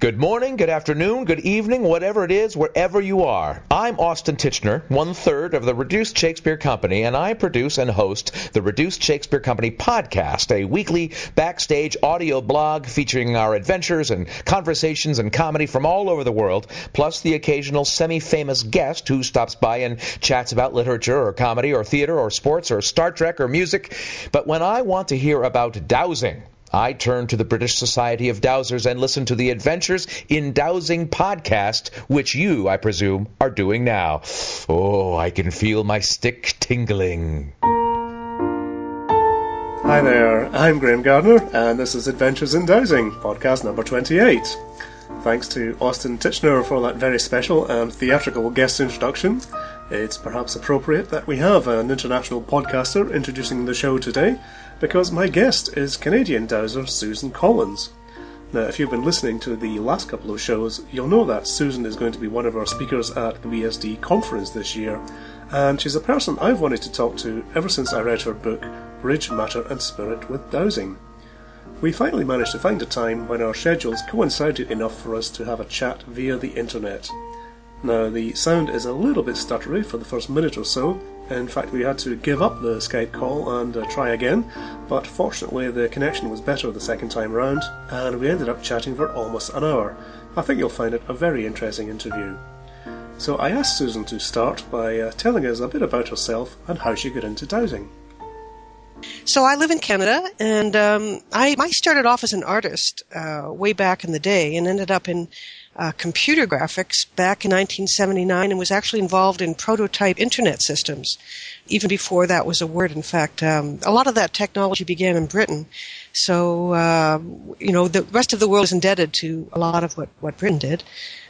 Good morning, good afternoon, good evening, whatever it is, wherever you are. I'm Austin Tichenor, one third of the Reduced Shakespeare Company, and I produce and host the Reduced Shakespeare Company podcast, a weekly backstage audio blog featuring our adventures and conversations and comedy from all over the world, plus the occasional semi famous guest who stops by and chats about literature or comedy or theater or sports or Star Trek or music. But when I want to hear about dowsing, I turn to the British Society of Dowsers and listen to the Adventures in Dowsing podcast, which you, I presume, are doing now. Oh, I can feel my stick tingling. Hi there, I'm Grahame Gardner, and this is Adventures in Dowsing, podcast number 28. Thanks to Austin Tichenor for that very special and theatrical guest introduction. It's perhaps appropriate that we have an international podcaster introducing the show today, because my guest is Canadian dowser Susan Collins. Now, if you've been listening to the last couple of shows, you'll know that Susan is going to be one of our speakers at the BSD conference this year, and she's a person I've wanted to talk to ever since I read her book, Bridge Matter and Spirit with Dowsing. We finally managed to find a time when our schedules coincided enough for us to have a chat via the internet. Now, the sound is a little bit stuttery for the first minute or so, in fact, we had to give up the Skype call and uh, try again, but fortunately the connection was better the second time round, and we ended up chatting for almost an hour. I think you'll find it a very interesting interview. So I asked Susan to start by uh, telling us a bit about herself and how she got into dowsing. So I live in Canada, and um, I, I started off as an artist uh, way back in the day, and ended up in uh, computer graphics back in 1979 and was actually involved in prototype internet systems. Even before that was a word. In fact, um, a lot of that technology began in Britain. So, uh, you know, the rest of the world is indebted to a lot of what, what Britain did.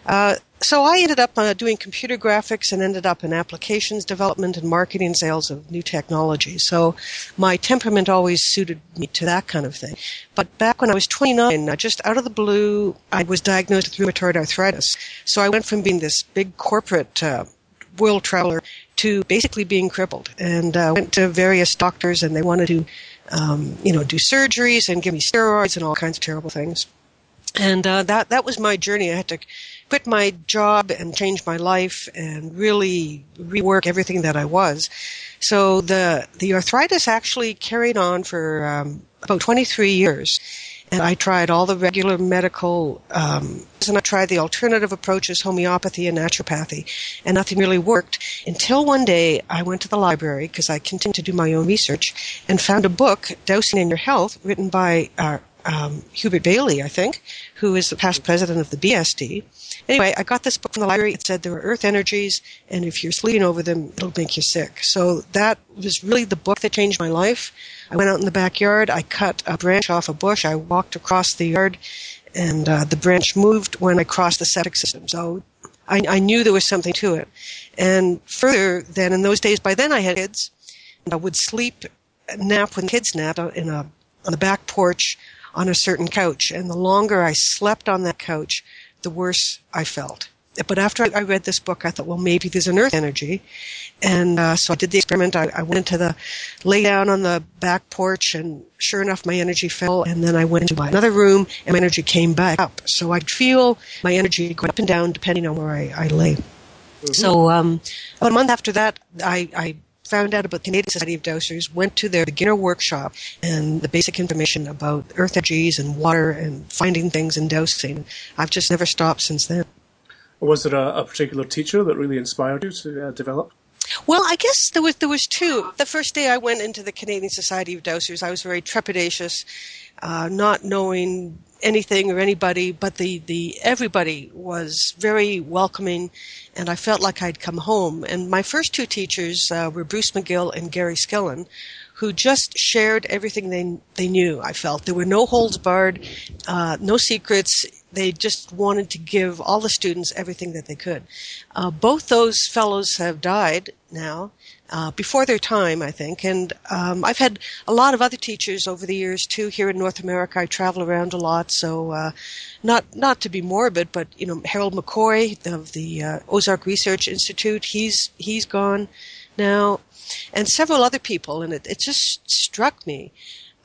Uh, so I ended up uh, doing computer graphics and ended up in applications development and marketing sales of new technology. So my temperament always suited me to that kind of thing. But back when I was 29, just out of the blue, I was diagnosed with rheumatoid arthritis. So I went from being this big corporate uh, world traveler to basically being crippled, and uh, went to various doctors, and they wanted to, um, you know, do surgeries and give me steroids and all kinds of terrible things. And uh, that that was my journey. I had to quit my job and change my life and really rework everything that I was. So the the arthritis actually carried on for um, about 23 years. And I tried all the regular medical, um, and I tried the alternative approaches, homeopathy and naturopathy, and nothing really worked until one day I went to the library because I continued to do my own research and found a book, Dowsing in Your Health, written by uh, um, Hubert Bailey, I think, who is the past president of the BSD. Anyway, I got this book from the library. It said there are earth energies, and if you're sleeping over them, it'll make you sick. So that was really the book that changed my life. I went out in the backyard. I cut a branch off a bush. I walked across the yard, and uh, the branch moved when I crossed the septic system. So I, I knew there was something to it. And further, then in those days, by then I had kids, and I would sleep, nap when kids napped in a on the back porch on a certain couch. And the longer I slept on that couch, the worse I felt. But after I read this book, I thought, well, maybe there's an earth energy. And uh, so I did the experiment. I, I went into the, lay down on the back porch, and sure enough, my energy fell. And then I went into another room, and my energy came back up. So I'd feel my energy go up and down depending on where I, I lay. Mm-hmm. So um, about a month after that, I, I found out about the Canadian Society of Dowsers, went to their beginner workshop and the basic information about earth energies and water and finding things and dowsing. I've just never stopped since then. Was there a, a particular teacher that really inspired you to uh, develop? Well, I guess there was there was two. The first day I went into the Canadian Society of Dowsers, I was very trepidatious, uh, not knowing anything or anybody, but the, the everybody was very welcoming, and I felt like I'd come home. And my first two teachers uh, were Bruce McGill and Gary Skillen, who just shared everything they they knew. I felt there were no holds barred, uh, no secrets. They just wanted to give all the students everything that they could. Uh, both those fellows have died now, uh, before their time, I think. And um, I've had a lot of other teachers over the years too. Here in North America, I travel around a lot, so uh, not not to be morbid, but you know, Harold McCoy of the uh, Ozark Research Institute, he's he's gone now, and several other people. And it, it just struck me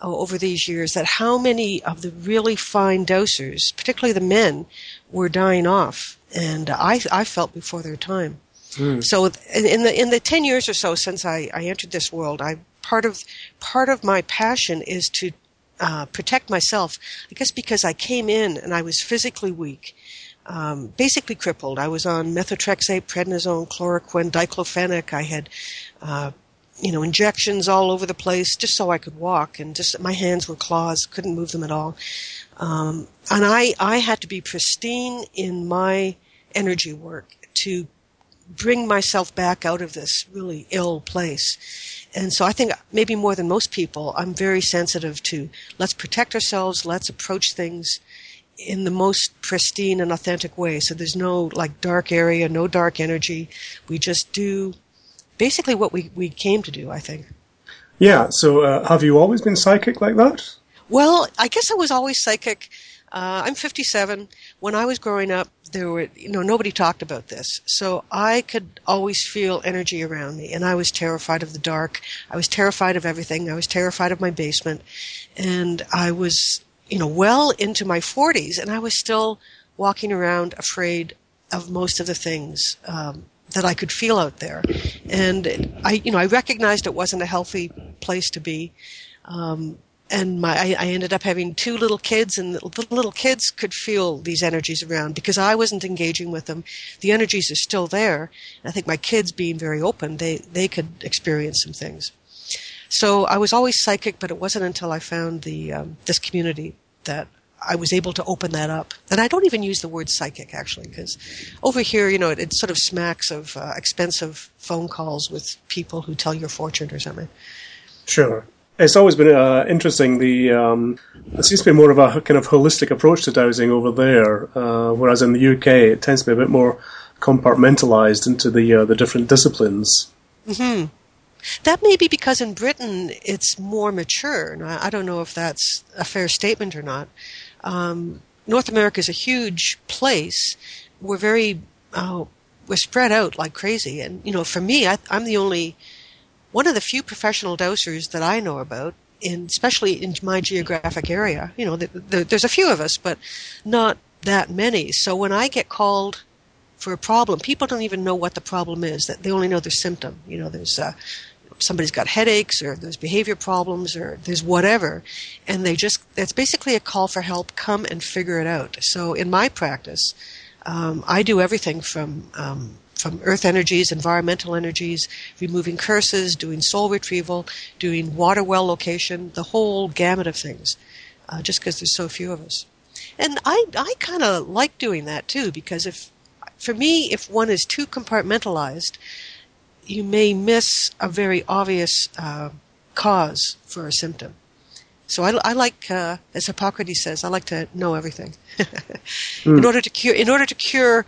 over these years that how many of the really fine dowsers, particularly the men, were dying off, and I I felt before their time. Mm. So in the in the ten years or so since I, I entered this world, I part of part of my passion is to uh, protect myself. I guess because I came in and I was physically weak, um, basically crippled. I was on methotrexate, prednisone, chloroquine, diclofenac. I had, uh, you know, injections all over the place just so I could walk, and just my hands were claws, couldn't move them at all. Um, and I, I had to be pristine in my energy work to bring myself back out of this really ill place. And so I think maybe more than most people, I'm very sensitive to let's protect ourselves, let's approach things in the most pristine and authentic way. So there's no like dark area, no dark energy. We just do basically what we, we came to do, I think. Yeah, so uh, have you always been psychic like that? Well, I guess I was always psychic. Uh, I'm 57. When I was growing up, there were, you know, nobody talked about this. So I could always feel energy around me, and I was terrified of the dark. I was terrified of everything. I was terrified of my basement, and I was, you know, well into my 40s, and I was still walking around afraid of most of the things um, that I could feel out there. And I, you know, I recognized it wasn't a healthy place to be. Um, and my I, I, ended up having two little kids and the little kids could feel these energies around because I wasn't engaging with them. The energies are still there. I think my kids being very open, they they could experience some things. So I was always psychic, but it wasn't until I found the um, this community that I was able to open that up. And I don't even use the word psychic actually, because over here, you know, it, it, sort of smacks of uh, expensive phone calls with people who tell your fortune or something. Sure. It's always been uh, interesting. The um, it seems to be more of a kind of holistic approach to dowsing over there, uh, whereas in the UK it tends to be a bit more compartmentalized into the uh, the different disciplines. hmm That may be because in Britain it's more mature. I don't know if that's a fair statement or not. Um, North America is a huge place. We're very uh, we're spread out like crazy, and you know, for me, I, I'm the only one of the few professional dowsers that I know about, in, especially in my geographic area. You know, the, the, there's a few of us, but not that many. So when I get called for a problem, people don't even know what the problem is. That they only know the symptom. You know, there's uh, somebody's got headaches, or there's behavior problems, or there's whatever, and they just that's basically a call for help. Come and figure it out. So in my practice, um, I do everything from um, from earth energies, environmental energies, removing curses, doing soul retrieval, doing water well location, the whole gamut of things, uh, just because there's so few of us. And I, I kind of like doing that too, because if, for me, if one is too compartmentalized, you may miss a very obvious uh, cause for a symptom. So I, I like, uh, as Hippocrates says, I like to know everything. mm. In order to cure, in order to cure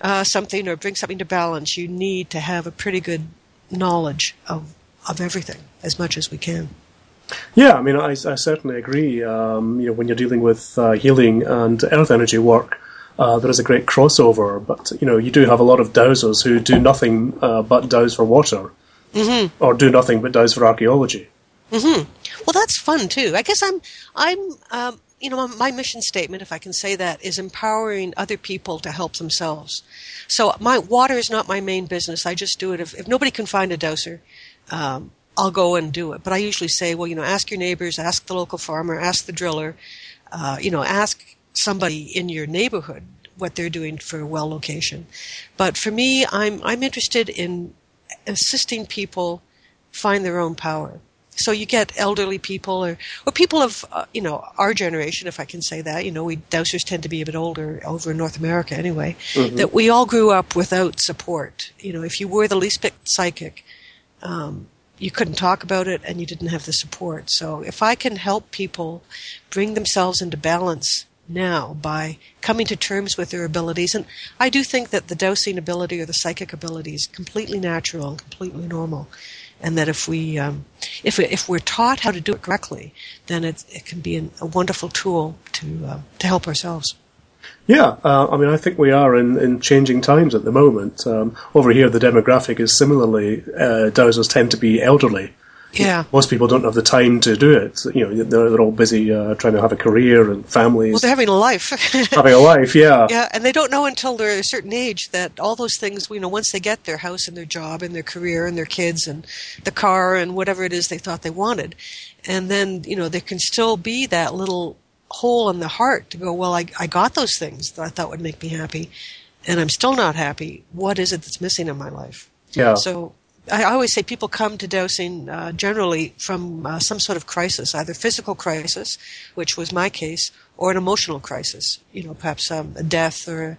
uh, something or bring something to balance, you need to have a pretty good knowledge of of everything as much as we can. Yeah, I mean, I, I certainly agree. Um, you know, when you're dealing with uh, healing and earth energy work, uh, there is a great crossover. But you know, you do have a lot of dowsers who do nothing uh, but dowse for water, mm-hmm. or do nothing but dowse for archaeology. Mm-hmm. Well, that's fun too. I guess I'm I'm um, you know, my mission statement, if I can say that, is empowering other people to help themselves. So my water is not my main business. I just do it. If, if nobody can find a dowser, um, I'll go and do it. But I usually say, well, you know, ask your neighbors, ask the local farmer, ask the driller, uh, you know, ask somebody in your neighborhood what they're doing for a well location. But for me, I'm I'm interested in assisting people find their own power. So you get elderly people or, or people of, uh, you know, our generation, if I can say that. You know, we dowsers tend to be a bit older over in North America anyway. Mm-hmm. That we all grew up without support. You know, if you were the least bit psychic, um, you couldn't talk about it and you didn't have the support. So if I can help people bring themselves into balance now by coming to terms with their abilities, and I do think that the dowsing ability or the psychic ability is completely natural and completely normal and that if we um, if if we're taught how to do it correctly, then it, it can be an, a wonderful tool to uh, to help ourselves. Yeah, uh, I mean, I think we are in, in changing times at the moment. Um, over here, the demographic is similarly uh, dowsers tend to be elderly, Yeah. Most people don't have the time to do it. You know, they're, they're all busy uh, trying to have a career and families. Well, they're having a life. having a life, yeah. Yeah, and they don't know until they're a certain age that all those things, you know, once they get their house and their job and their career and their kids and the car and whatever it is they thought they wanted, and then, you know, there can still be that little hole in the heart to go, well, I, I got those things that I thought would make me happy, and I'm still not happy. What is it that's missing in my life? Yeah. So I always say people come to dowsing uh, generally from uh, some sort of crisis, either physical crisis, which was my case, or an emotional crisis. You know, perhaps um, a death or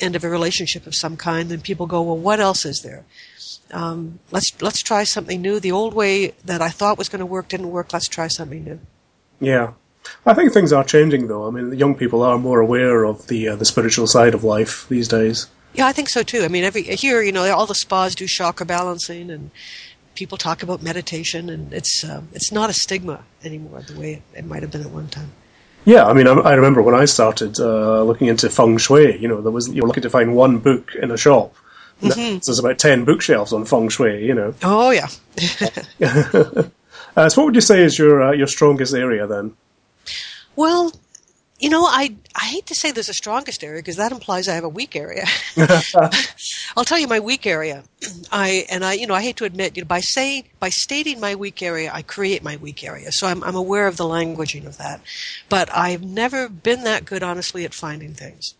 end of a relationship of some kind. And people go, well, what else is there? Um, let's let's try something new. The old way that I thought was going to work didn't work. Let's try something new. Yeah. I think things are changing, though. I mean, young people are more aware of the uh, the spiritual side of life these days. Yeah, I think so too. I mean, every here, you know, all the spas do chakra balancing, and people talk about meditation, and it's uh, it's not a stigma anymore the way it, it might have been at one time. Yeah, I mean, I, I remember when I started uh, looking into feng shui. You know, there was you were lucky to find one book in a shop. Mm-hmm. There's about ten bookshelves on feng shui. You know. Oh yeah. uh, so, what would you say is your uh, your strongest area then? Well, you know, I I hate to say there's a strongest area because that implies I have a weak area. I'll tell you my weak area. I and I, you know, I hate to admit, you know, by saying by stating my weak area, I create my weak area. So I'm I'm aware of the languaging of that, but I've never been that good, honestly, at finding things.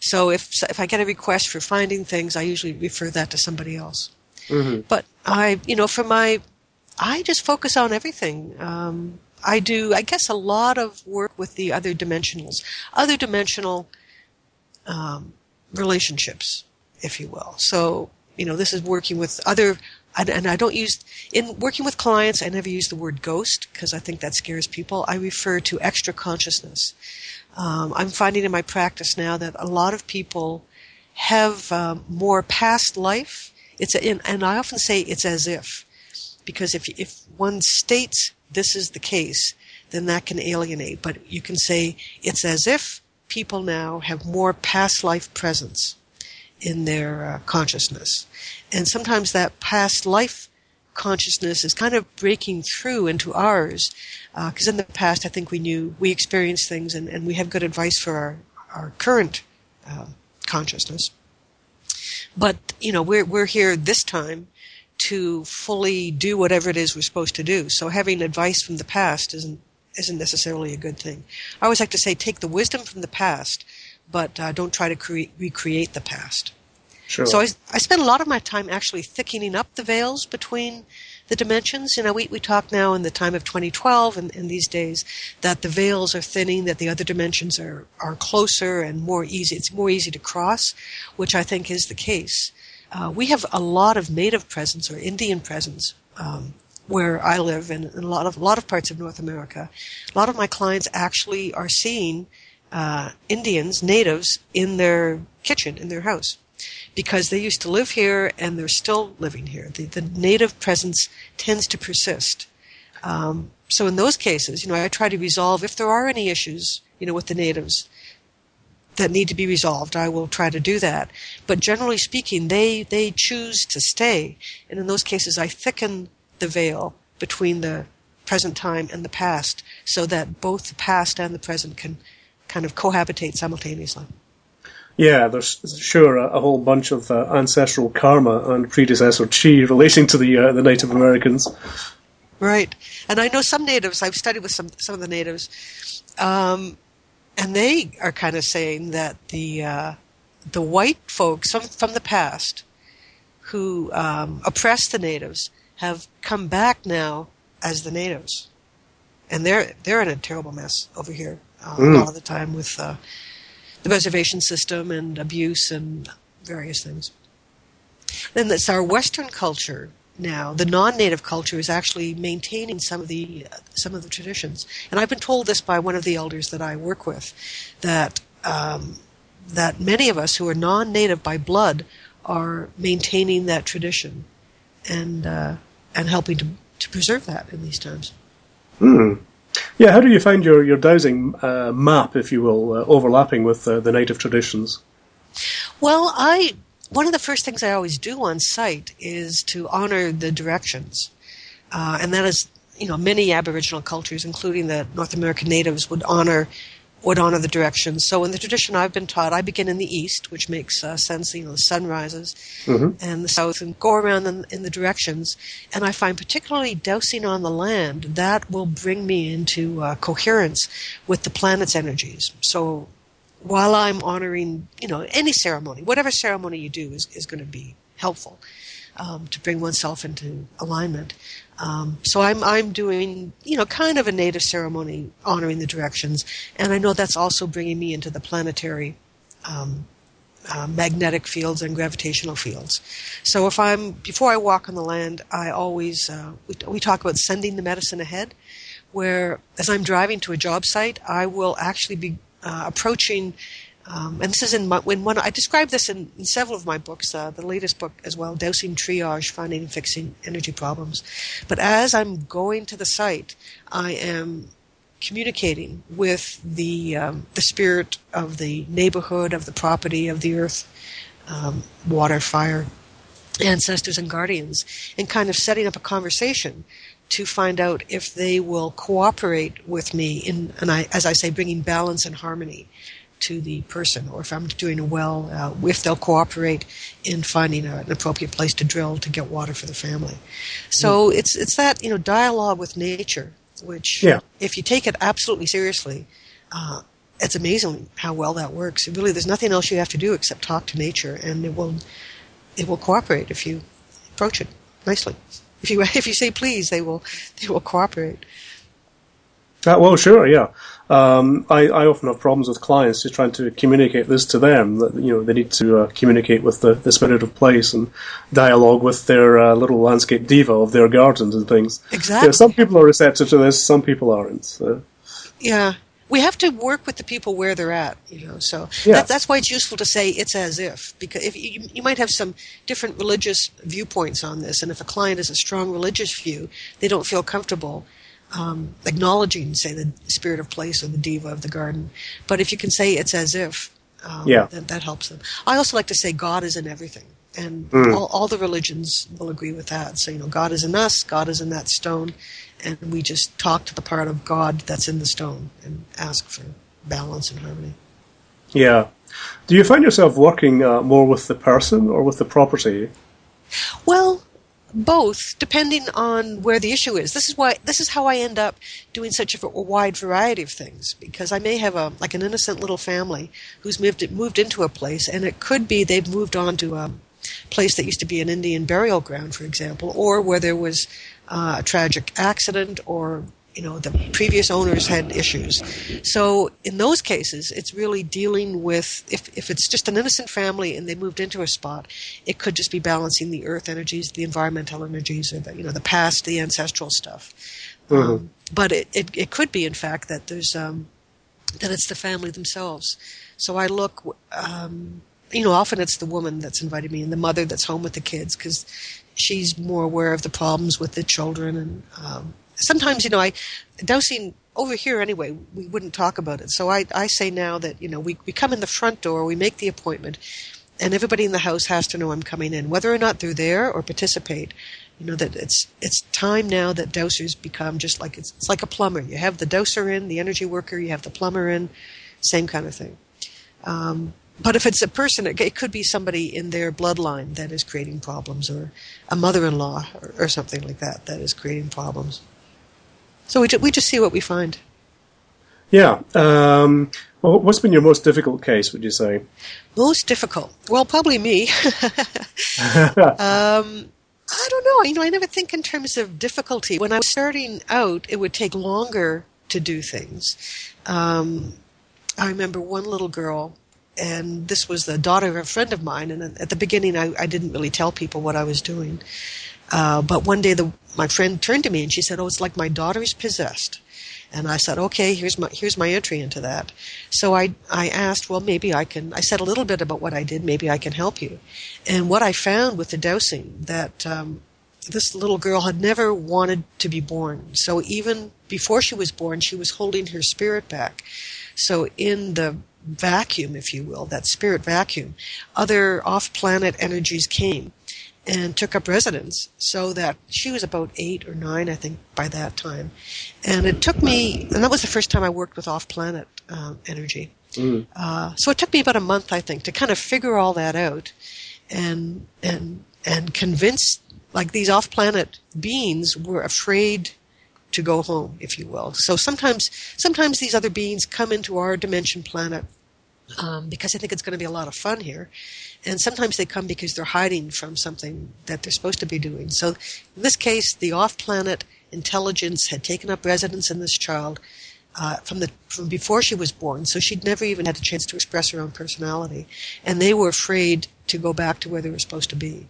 So if if I get a request for finding things, I usually refer that to somebody else. Mm-hmm. But I, you know, for my, I just focus on everything. Um, I do, I guess, a lot of work with the other dimensionals, other dimensional um, relationships, if you will. So, you know, this is working with other, and, and I don't use, in working with clients, I never use the word ghost because I think that scares people. I refer to extra consciousness. Um, I'm finding in my practice now that a lot of people have um, more past life. It's a, and I often say it's as if, because if if one states this is the case, then that can alienate. But you can say it's as if people now have more past life presence in their uh, consciousness. And sometimes that past life consciousness is kind of breaking through into ours. Because uh, in the past, I think we knew, we experienced things and, and we have good advice for our, our current uh, consciousness. But, you know, we're, we're here this time to fully do whatever it is we're supposed to do. So having advice from the past isn't isn't necessarily a good thing. I always like to say take the wisdom from the past, but uh, don't try to cre- recreate the past. Sure. So I, I spend a lot of my time actually thickening up the veils between the dimensions. You know, we, we talk now in the time of 2012 and, and these days that the veils are thinning, that the other dimensions are, are closer and more easy. It's more easy to cross, which I think is the case. Uh, we have a lot of native presence or Indian presence um, where I live in, in, a lot of a lot of parts of North America. A lot of my clients actually are seeing uh, Indians, natives, in their kitchen, in their house, because they used to live here and they're still living here. The, the native presence tends to persist. Um, so in those cases, you know, I try to resolve if there are any issues, you know, with the natives that need to be resolved, I will try to do that. But generally speaking, they, they choose to stay. And in those cases, I thicken the veil between the present time and the past so that both the past and the present can kind of cohabitate simultaneously. Yeah, there's sure a, a whole bunch of uh, ancestral karma and predecessor chi relating to the uh, the Native Americans. Right, and I know some natives. I've studied with some some of the natives. Um, and they are kind of saying that the uh, the white folks from, from the past who um, oppressed the natives have come back now as the natives, and they're they're in a terrible mess over here uh, mm. a lot of the time with uh, the reservation system and abuse and various things. Then it's our Western culture now, the non-native culture is actually maintaining some of the uh, some of the traditions. And I've been told this by one of the elders that I work with, that um, that many of us who are non-native by blood are maintaining that tradition and uh, and helping to to preserve that in these times. Hmm. Yeah, how do you find your your dowsing uh, map, if you will, uh, overlapping with uh, the native traditions? Well, I one of the first things I always do on site is to honor the directions. uh, and that is you know many Aboriginal cultures, including the North American natives, would honor would honor the directions. So in the tradition I've been taught, I begin in the east, which makes uh, sense. You know, the sun rises, mm-hmm. and the south, and go around in, in, the directions. And I find particularly dowsing on the land that will bring me into uh, coherence with the planet's energies. So while I'm honoring, you know, any ceremony, whatever ceremony you do is, is going to be helpful um, to bring oneself into alignment. Um, so I'm I'm doing you know kind of a native ceremony honoring the directions, and I know that's also bringing me into the planetary. Um, uh, magnetic fields and gravitational fields. So if I'm before I walk on the land, I always uh, we, we talk about sending the medicine ahead. Where as I'm driving to a job site, I will actually be uh, approaching um, and this is in my, when one I describe this in, in several of my books, uh, the latest book as well, dowsing triage, finding and fixing energy problems. But as I'm going to the site, I am communicating with the um, the spirit of the neighborhood, of the property, of the earth, um, water, fire, ancestors, and guardians, and kind of setting up a conversation to find out if they will cooperate with me in, and I, as I say, bringing balance and harmony to the person, or if I'm doing well, uh, if they'll cooperate in finding a, an appropriate place to drill to get water for the family. So mm. it's it's that you know dialogue with nature, which yeah. if you take it absolutely seriously, uh, it's amazing how well that works. Really, there's nothing else you have to do except talk to nature, and it will it will cooperate if you approach it nicely. If you if you say please, they will they will cooperate. Uh, well, sure, yeah. Um, I, I, often have problems with clients just trying to communicate this to them that you know they need to uh, communicate with the, the spirit of place and dialogue with their uh, little landscape diva of their gardens and things. Exactly. some people are receptive to this, some people aren't. So. Yeah, we have to work with the people where they're at, you know. So yeah. that, that's why it's useful to say it's as if, because if you, you might have some different religious viewpoints on this, and if a client has a strong religious view, they don't feel comfortable um, acknowledging, say, the spirit of place or the diva of the garden. But if you can say it's as if, um, yeah. that, that helps them. I also like to say God is in everything. And mm. all, all the religions will agree with that. So, you know, God is in us, God is in that stone, and we just talk to the part of God that's in the stone and ask for balance and harmony. Yeah. Do you find yourself working uh, more with the person or with the property? Well, both depending on where the issue is this is why this is how i end up doing such a, a wide variety of things because i may have a like an innocent little family who's moved moved into a place and it could be they've moved on to a place that used to be an indian burial ground for example or where there was uh, a tragic accident or you know the previous owners had issues. So in those cases it's really dealing with if, if it's just an innocent family and they moved into a spot it could just be balancing the earth energies the environmental energies or the you know the past the ancestral stuff. Mm-hmm. um, but it, it, it could be in fact that there's um, that it's the family themselves. So i look um, you know often it's the woman that's invited me and the mother that's home with the kids because she's more aware of the problems with the children and um, sometimes, you know, I dowsing over here anyway, we wouldn't talk about it. So I, I say now that, you know, we, we come in the front door, we make the appointment, and everybody in the house has to know I'm coming in, whether or not they're there or participate. You know that it's it's time now that dowsers become just like it's, it's like a plumber. You have the dowser in, the energy worker, you have the plumber in, same kind of thing. Um, but if it's a person, it, it, could be somebody in their bloodline that is creating problems, or a mother-in-law, or, or something like that that is creating problems. So we, ju- we just see what we find. Yeah. Um, well, what's been your most difficult case, would you say? Most difficult? Well, probably me. um, I don't know. You know, I never think in terms of difficulty. When I was starting out, it would take longer to do things. Um, I remember one little girl, and this was the daughter of a friend of mine. And at the beginning, I, I didn't really tell people what I was doing. Uh, but one day, the, my friend turned to me and she said, "Oh, it's like my daughter's possessed." And I said, "Okay, here's my here's my entry into that." So I I asked, "Well, maybe I can." I said a little bit about what I did. Maybe I can help you. And what I found with the dowsing that um, this little girl had never wanted to be born. So even before she was born, she was holding her spirit back. So in the vacuum, if you will, that spirit vacuum, other off-planet energies came and took up residence so that she was about eight or nine, I think, by that time. And it took me, and that was the first time I worked with off planet um, energy. Mm. Uh, so it took me about a month, I think, to kind of figure all that out and, and, and convince, like these off planet beings were afraid to go home, if you will. So sometimes, sometimes these other beings come into our dimension planet um, because I think it's going to be a lot of fun here. And sometimes they come because they're hiding from something that they're supposed to be doing. So in this case, the off planet intelligence had taken up residence in this child uh, from the from before she was born, so she'd never even had a chance to express her own personality, and they were afraid to go back to where they were supposed to be.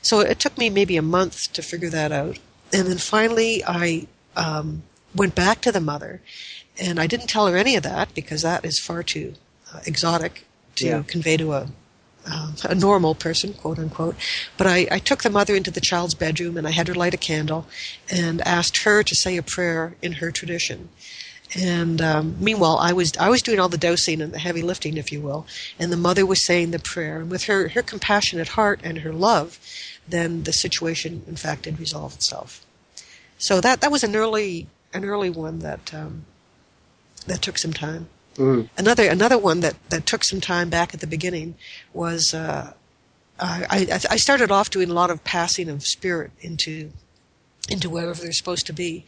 So it took me maybe a month to figure that out, and then finally I um, went back to the mother, and I didn't tell her any of that because that is far too uh, exotic to yeah. convey to a uh, a normal person, quote unquote. But I, I, took the mother into the child's bedroom and I had her light a candle and asked her to say a prayer in her tradition. And um, meanwhile, I was I was doing all the dowsing and the heavy lifting, if you will, and the mother was saying the prayer. And with her her compassionate heart and her love, then the situation, in fact, did resolve itself. So that that was an early an early one that um, that took some time. Mm. Another another one that, that took some time back at the beginning was uh, I, I started off doing a lot of passing of spirit into into wherever they're supposed to be,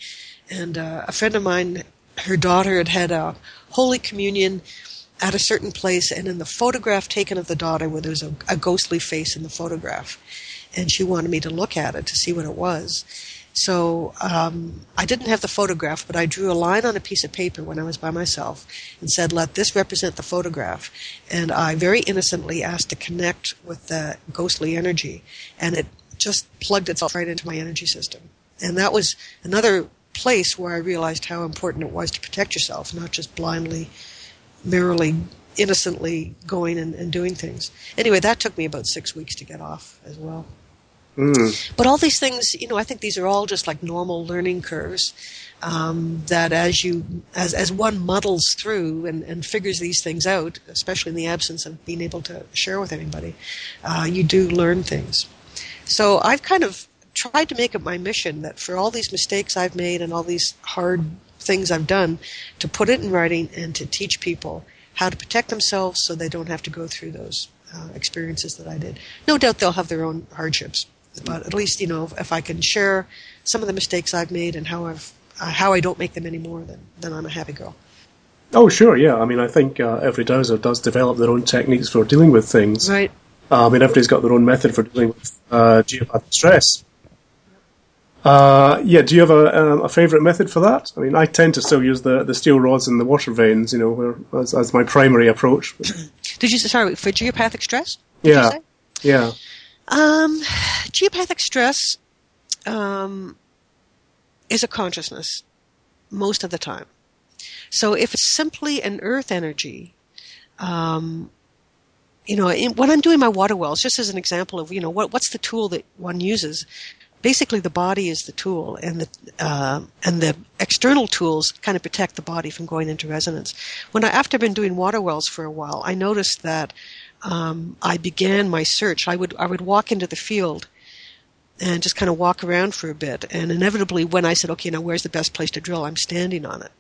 and uh, a friend of mine, her daughter had had a holy communion at a certain place, and in the photograph taken of the daughter, where there was a, a ghostly face in the photograph, and she wanted me to look at it to see what it was. So um, I didn't have the photograph, but I drew a line on a piece of paper when I was by myself and said, "Let this represent the photograph." And I very innocently asked to connect with the ghostly energy, and it just plugged itself right into my energy system. And that was another place where I realized how important it was to protect yourself, not just blindly, merely, innocently going and, and doing things. Anyway, that took me about six weeks to get off as well. Mm. But all these things, you know, I think these are all just like normal learning curves. Um, that as you as as one muddles through and, and figures these things out, especially in the absence of being able to share with anybody, uh, you do learn things. So I've kind of tried to make it my mission that for all these mistakes I've made and all these hard things I've done, to put it in writing and to teach people how to protect themselves so they don't have to go through those uh, experiences that I did. No doubt they'll have their own hardships, but at least you know if I can share some of the mistakes I've made and how I've uh, how I don't make them anymore, then then I'm a happy girl. Oh sure, yeah. I mean, I think uh, every dowser does develop their own techniques for dealing with things. Right. Uh, I mean, everybody's got their own method for dealing with uh, geopathic stress. Uh, yeah, do you have a, um, a favourite method for that? I mean, I tend to still use the, the steel rods and the water veins, you know, where, as, as my primary approach. Did you sorry for geopathic stress? yeah, yeah. Um, geopathic stress um, is a consciousness most of the time. So if it's simply an earth energy, um, you know, in, when I'm doing my water wells, just as an example of, you know, what, what's the tool that one uses? Basically, the body is the tool, and the uh, and the external tools kind of protect the body from going into resonance. When I, after I've been doing water wells for a while, I noticed that um, I began my search. I would I would walk into the field and just kind of walk around for a bit, and inevitably, when I said, "Okay, now where's the best place to drill?" I'm standing on it.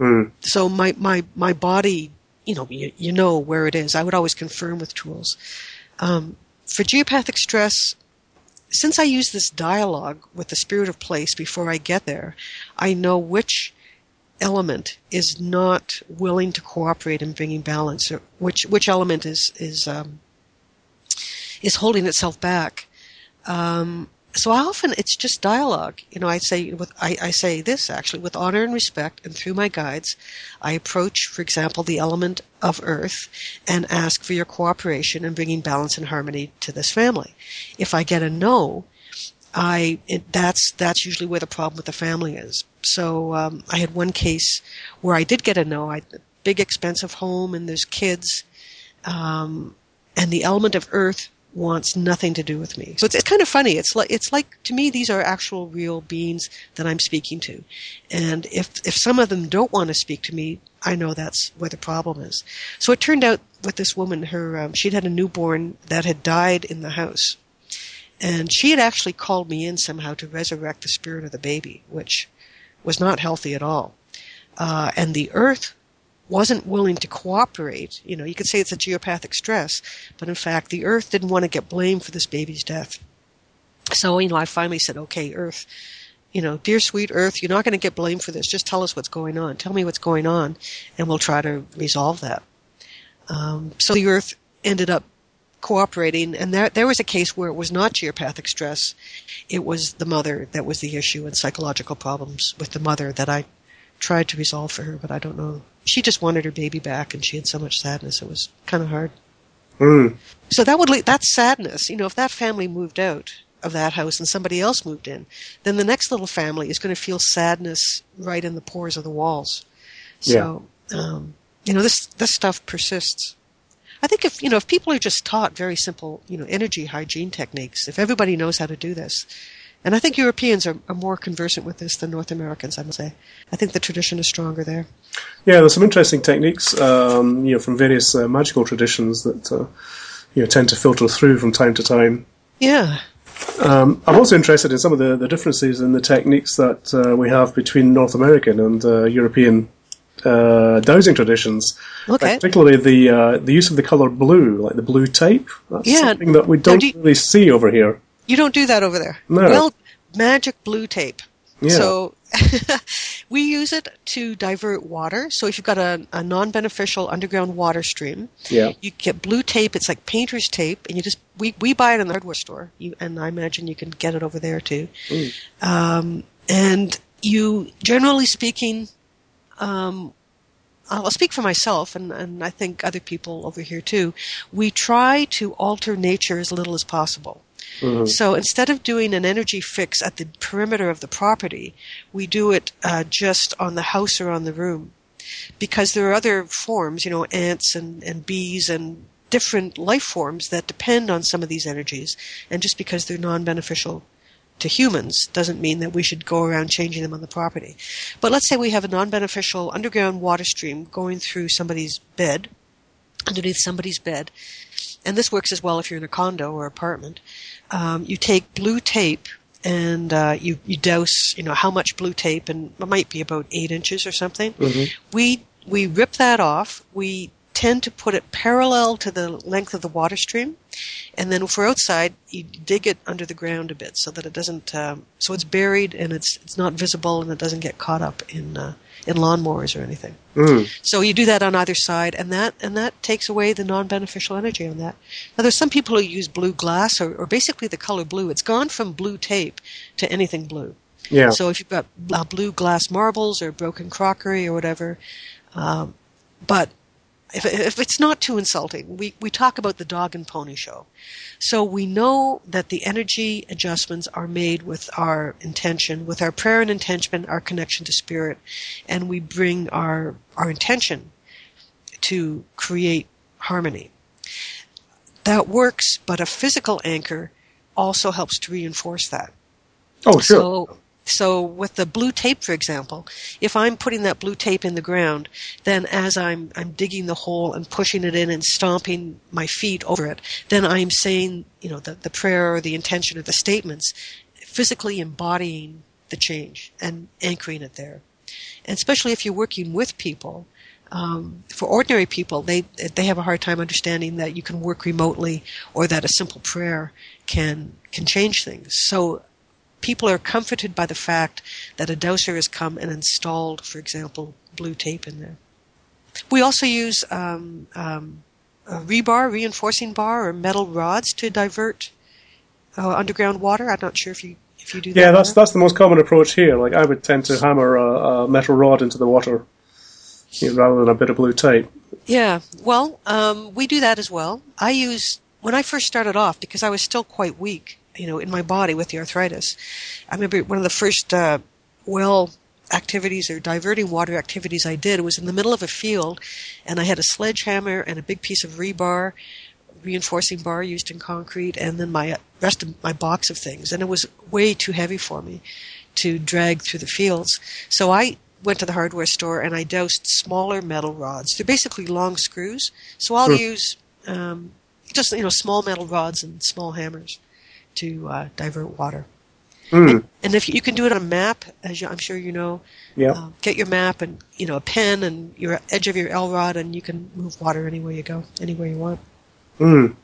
Mm. So my my my body, you know, you, you, know where it is. I would always confirm with tools. Um, for geopathic stress, since I use this dialogue with the spirit of place before I get there, I know which element is not willing to cooperate in bringing balance, or which which element is is um, is holding itself back. Um, so I often it's just dialogue. You know, I say with I, I, say this actually with honor and respect, and through my guides, I approach, for example, the element of earth and ask for your cooperation in bringing balance and harmony to this family. If I get a no, I it, that's that's usually where the problem with the family is. So um, I had one case where I did get a no. I big expensive home and there's kids, um, and the element of earth wants nothing to do with me. So it's, it's kind of funny. It's like it's like to me these are actual real beings that I'm speaking to, and if if some of them don't want to speak to me, I know that's where the problem is. So it turned out with this woman, her um, she'd had a newborn that had died in the house And she had actually called me in somehow to resurrect the spirit of the baby, which was not healthy at all. Uh, and the earth wasn't willing to cooperate. You know, you could say it's a geopathic stress, but in fact, the earth didn't want to get blamed for this baby's death. So, you know, I finally said, okay, earth, you know, dear sweet earth, you're not going to get blamed for this. Just tell us what's going on. Tell me what's going on, and we'll try to resolve that. Um, so the earth ended up cooperating, and there, there was a case where it was not geopathic stress. It was the mother that was the issue and psychological problems with the mother that I tried to resolve for her, but I don't know. She just wanted her baby back, and she had so much sadness. It was kind of hard. Mm. So that would lead, that's sadness. You know, if that family moved out of that house and somebody else moved in, then the next little family is going to feel sadness right in the pores of the walls. So, yeah. um, you know, this this stuff persists. I think if you know if people are just taught very simple, you know, energy hygiene techniques, if everybody knows how to do this, and I think Europeans are, are more conversant with this than North Americans. I must say, I think the tradition is stronger there. Yeah, there's some interesting techniques, um, you know, from various uh, magical traditions that uh, you know tend to filter through from time to time. Yeah. Um, I'm also interested in some of the, the differences in the techniques that uh, we have between North American and uh, European uh, dowsing traditions. Okay. Particularly the uh, the use of the color blue, like the blue tape. That's Yeah. something that we don't do you- really see over here. You don't do that over there. No. Well, magic blue tape. Yeah. So we use it to divert water. So if you've got a, a non-beneficial underground water stream, Yeah. you get blue tape. It's like painter's tape, and you just we we buy it in the hardware store, you, and I imagine you can get it over there too. Um, and you, generally speaking, um, I'll speak for myself, and, and I think other people over here too. We try to alter nature as little as possible. So instead of doing an energy fix at the perimeter of the property, we do it uh, just on the house or on the room. Because there are other forms, you know, ants and, and bees and different life forms that depend on some of these energies. And just because they're non beneficial to humans doesn't mean that we should go around changing them on the property. But let's say we have a non beneficial underground water stream going through somebody's bed, underneath somebody's bed, and this works as well if you're in a condo or apartment. Um, you take blue tape and uh, you you dowse you know how much blue tape and it might be about eight inches or something. We we rip that off. We tend to put it parallel to the length of the water stream, and then if we're outside, you dig it under the ground a bit so that it doesn't um, so it's buried and it's it's not visible and it doesn't get caught up in uh, in lawnmowers or anything. Mm. So you do that on either side, and that and that takes away the non-beneficial energy on that. Now, there's some people who use blue glass or, or basically the color blue. It's gone from blue tape to anything blue. Yeah. So if you've got uh, blue glass marbles or broken crockery or whatever, um, but if, if it's not too insulting, we, we talk about the dog and pony show. So we know that the energy adjustments are made with our intention, with our prayer and intention, our connection to spirit, and we bring our, our intention to create harmony. That works, but a physical anchor also helps to reinforce that. oh, sure. So, so with the blue tape, for example, if I'm putting that blue tape in the ground, then as I'm I'm digging the hole and pushing it in and stomping my feet over it, then I'm saying, you know, the, the prayer or the intention or the statements, physically embodying the change and anchoring it there. And especially if you're working with people, um, for ordinary people, they they have a hard time understanding that you can work remotely or that a simple prayer can can change things. So people are comforted by the fact that a dowser has come and installed, for example, blue tape in there. We also use um, um, rebar, reinforcing bar, or metal rods to divert uh, underground water. I'm not sure if you if you do that. Yeah, that's there. that's the most common approach here. Like I would tend to hammer a, a metal rod into the water you know, rather than a bit of blue tape. Yeah, well, um, we do that as well. I use when I first started off because I was still quite weak, you know, in my body with the arthritis. I remember one of the first uh, well activities or diverting water activities I did was in the middle of a field, and I had a sledgehammer and a big piece of rebar, reinforcing bar used in concrete, and then my rest of my box of things, and it was way too heavy for me to drag through the fields. So I went to the hardware store and I dowsed smaller metal rods. They're basically long screws. So I'll use um, just you know small metal rods and small hammers to uh, divert water. Mm. And if you, can do it on a map, as you, I'm sure you know, Yeah. uh, get your map and you know a pen and your edge of your L rod, and you can move water anywhere you go, anywhere you want. Mm.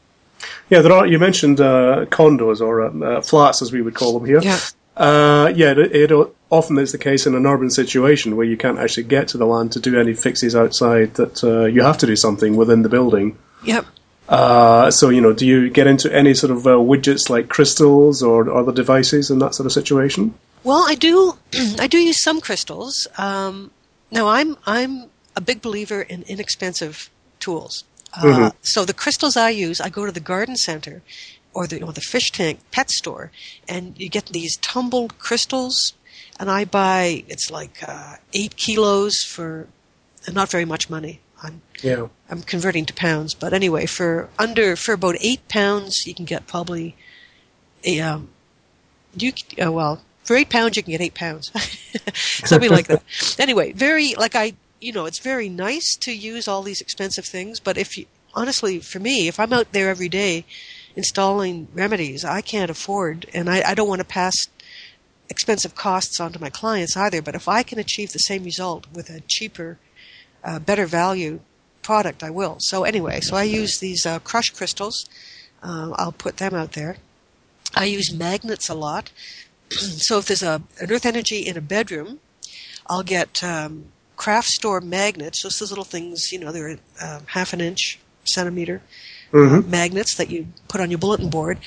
Yeah, there are. You mentioned uh, condos or uh, uh, flats, as we would call them here. Yeah. Uh, yeah, it, it often is the case in an urban situation where you can't actually get to the land to do any fixes outside. That uh, you have to do something within the building. Yep. Uh, so you know, do you get into any sort of uh, widgets like crystals or other devices in that sort of situation? Well, I do. I do use some crystals. Um, now, I'm I'm a big believer in inexpensive tools. Uh, So the crystals I use, I go to the garden center or the or the fish tank pet store, and you get these tumbled crystals, and I buy it's like uh, eight kilos for not very much money. I'm Yeah. I'm converting to pounds, but anyway, for under for about eight pounds, you can get probably a um, you uh, well for eight pounds you can get eight pounds, something like that. Anyway, very like I you know it's very nice to use all these expensive things, but if you honestly for me, if I'm out there every day installing remedies, I can't afford, and I, I don't want to pass expensive costs onto my clients either. But if I can achieve the same result with a cheaper, uh, better value product, I will. So anyway, so I use these uh, crushed crystals. Uh, I'll put them out there. I use magnets a lot. so if there's a an earth energy in a bedroom, I'll get um, craft store magnets. Just those little things, you know, they're uh, half an inch, centimeter Mhm. magnets that you put on your bulletin board.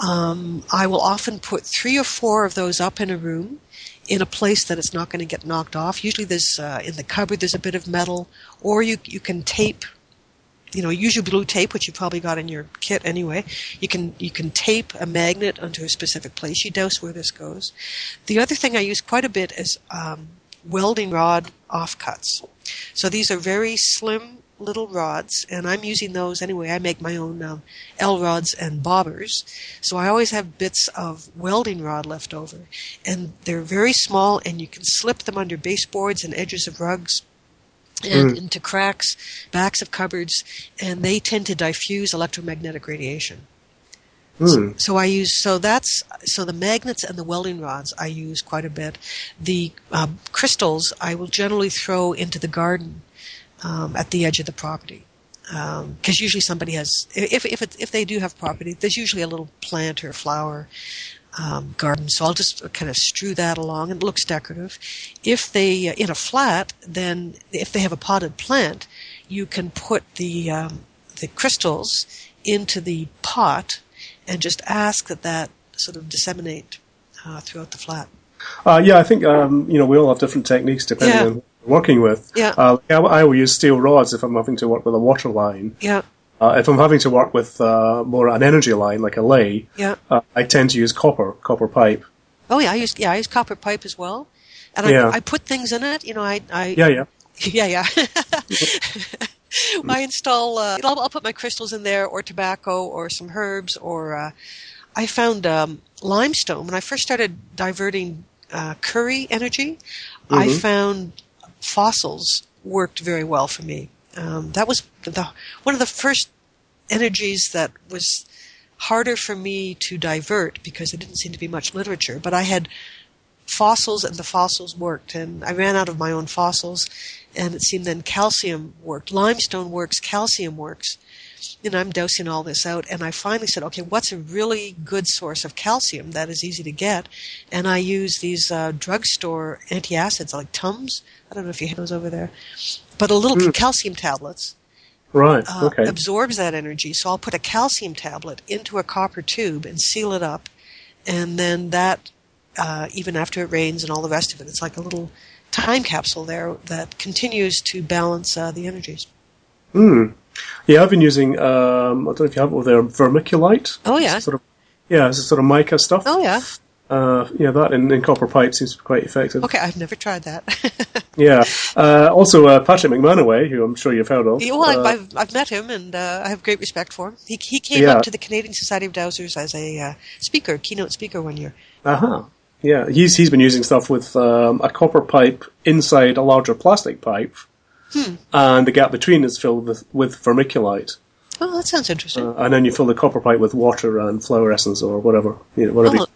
Um, I will often put three or four of those up in a room in a place that it's not going to get knocked off. Usually, there's uh, in the cupboard there's a bit of metal, or you you can tape. You know, use your blue tape, which you probably got in your kit anyway. You can you can tape a magnet onto a specific place. You dowse where this goes. The other thing I use quite a bit is um, welding rod offcuts. So these are very slim little rods, and I'm using those anyway. I make my own um, L rods and bobbers, so I always have bits of welding rod left over, and they're very small, and you can slip them under baseboards and edges of rugs. And into cracks, backs of cupboards, and they tend to diffuse electromagnetic radiation. Mm. So I use so that's so the magnets and the welding rods I use quite a bit. The um, crystals I will generally throw into the garden um, at the edge of the property because usually somebody has if if it, if they do have property, there's usually a little plant or flower um, garden. So I'll just kind of strew that along, and it looks decorative. If they uh, in a flat, then if they have a potted plant, you can put the um, the crystals into the pot and just ask that that sort of disseminate uh, throughout the flat. Uh, yeah, I think um, you know we all have different techniques depending Yeah. on working with. Yeah. Uh, I, I will use steel rods if I'm having to work with a water line. Yeah, Uh, if I'm having to work with uh, more an energy line like a ley, yeah. uh, I tend to use copper, copper pipe. Oh yeah, I use yeah I use copper pipe as well, and Yeah. I I put things in it. You know, I I Yeah, yeah. yeah yeah. I install. Uh, I'll, I'll put my crystals in there, or tobacco, or some herbs, or uh, I found um, limestone when I first started diverting uh, Curry energy. I Mhm. found fossils worked very well for me. Um, that was the one of the first energies that was harder for me to divert because there didn't seem to be much literature. But I had fossils, and the fossils worked, and I ran out of my own fossils, and it seemed then calcium worked. Limestone works, calcium works. And I'm dowsing all this out, and I finally said, okay, what's a really good source of calcium that is easy to get? And I use these uh, drugstore antacids like Tums. I don't know if you have those over there, but a little calcium tablets Right. uh, okay. absorbs that energy. So I'll put a calcium tablet into a copper tube and seal it up, and then that, uh, even after it rains and all the rest of it, it's like a little time capsule there that continues to balance uh, the energies. Hmm. Yeah, I've been using. Um, I don't know if you have it over there, vermiculite. Oh yeah, Sort of. Yeah, it's a sort of mica stuff. oh yeah. Uh, yeah, that in, in copper pipe seems quite effective. Okay, I've never tried that. Yeah. Uh, also, uh, Patrick McManaway, who I'm sure you've heard of. Yeah, well, I've, uh, I've, I've met him, and uh, I have great respect for him. He, he came Yeah. up to the Canadian Society of Dowsers as a uh, speaker, keynote speaker one year. Uh-huh. Yeah, he's he's been using stuff with um, a copper pipe inside a larger plastic pipe, Hmm. and the gap between is filled with, with vermiculite. Oh, that sounds interesting. Uh, and then you fill the copper pipe with water and flower essence or whatever. You know, whatever. oh,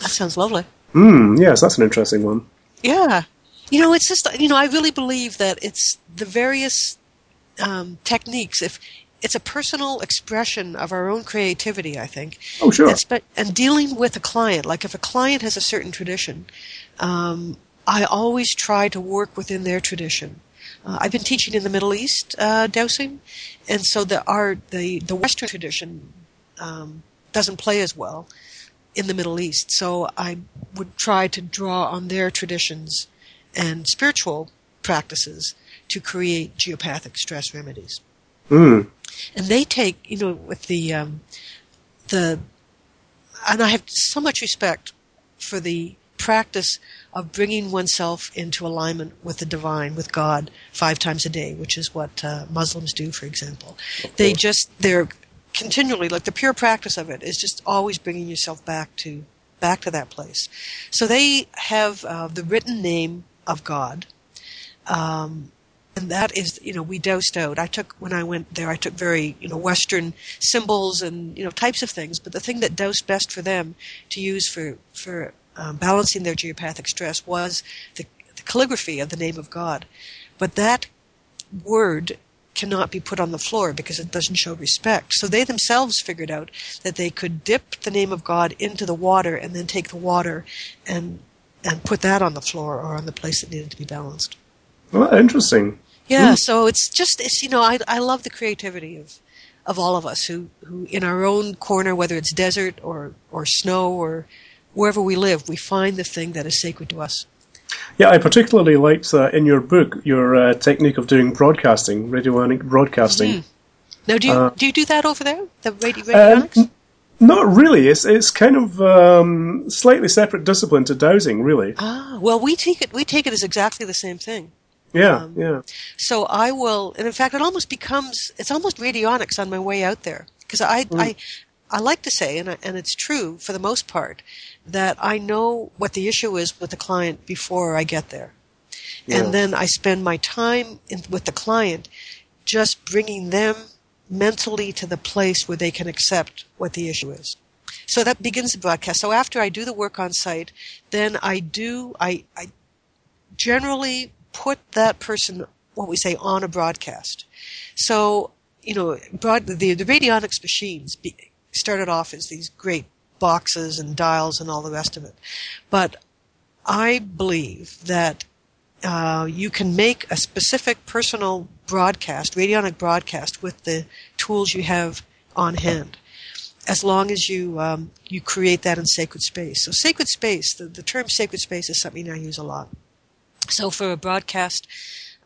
that sounds lovely. Mm, yes, that's an interesting one. Yeah. You know, it's just, you know, I really believe that it's the various um, techniques. If it's a personal expression of our own creativity, I think. Oh, sure. And, spe- and dealing with a client, like if a client has a certain tradition, um, I always try to work within their tradition. Uh, I've been teaching in the Middle East uh, dowsing, and so the our the the Western tradition um, doesn't play as well in the Middle East. So I would try to draw on their traditions and spiritual practices to create geopathic stress remedies. Mm. And they take, you know, with the um, the, and I have so much respect for the practice of bringing oneself into alignment with the divine, with God, five times a day, which is what uh, Muslims do, for example. They just they're continually like the pure practice of it is just always bringing yourself back to back to that place. So they have uh, the written name of God. Um, and that is, you know, we dowsed out. I took when I went there, I took very, you know, Western symbols and you know types of things. But the thing that dowsed best for them to use for for um, balancing their geopathic stress was the, the calligraphy of the name of God. But that word cannot be put on the floor because it doesn't show respect. So they themselves figured out that they could dip the name of God into the water and then take the water and and put that on the floor or on the place that needed to be balanced. Well, interesting. Yeah, so it's just it's you know I I love the creativity of of all of us who who in our own corner whether it's desert or or snow or wherever we live we find the thing that is sacred to us. Yeah, I particularly liked uh, in your book your uh, technique of doing broadcasting, radionic broadcasting. Now, do you Uh, do you do that over there? The radio, radionics? n- not really. It's it's kind of um, slightly separate discipline to dowsing, really. ah, well, we take it we take it as exactly the same thing. Yeah, um, yeah. So I will, and in fact, it almost becomes it's almost radionics on my way out there because I Hmm. I I like to say, and I, and it's true for the most part, that I know what the issue is with the client before I get there, Yeah. and then I spend my time in, with the client just bringing them mentally to the place where they can accept what the issue is. So that begins the broadcast. So after I do the work on site, then I do I, I generally put that person what we say on a broadcast. So you know, broad, the the radionics machines be, started off as these great boxes and dials and all the rest of it, but I believe that uh, you can make a specific personal broadcast, radionic broadcast, with the tools you have on hand, as long as you um, you create that in sacred space. So sacred space, the, the term sacred space is something I use a lot. So for a broadcast,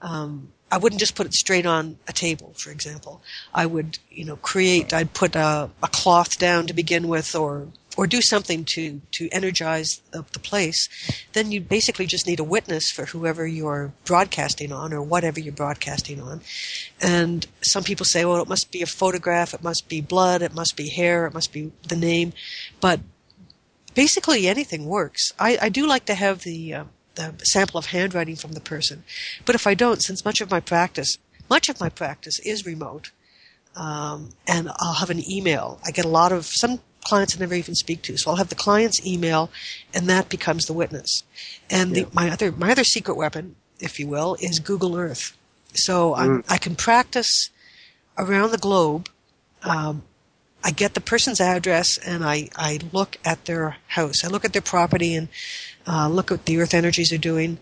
um, I wouldn't just put it straight on a table, for example. I would, you know, create. I'd put a, a cloth down to begin with, or or do something to to energize the, the place. Then you basically just need a witness for whoever you're broadcasting on, or whatever you're broadcasting on. And some people say, well, it must be a photograph, it must be blood, it must be hair, it must be the name, but basically anything works. I, I do like to have the uh, the sample of handwriting from the person, but if I don't, since much of my practice, much of my practice is remote, um, and I'll have an email. I get a lot of some clients I never even speak to, so I'll have the client's email, and that becomes the witness. And the, my other my other secret weapon, if you will, is Google Earth. So I'm, I can practice around the globe. Um, I get the person's address and I, I look at their house. I look at their property and uh, look at the earth energies they're doing.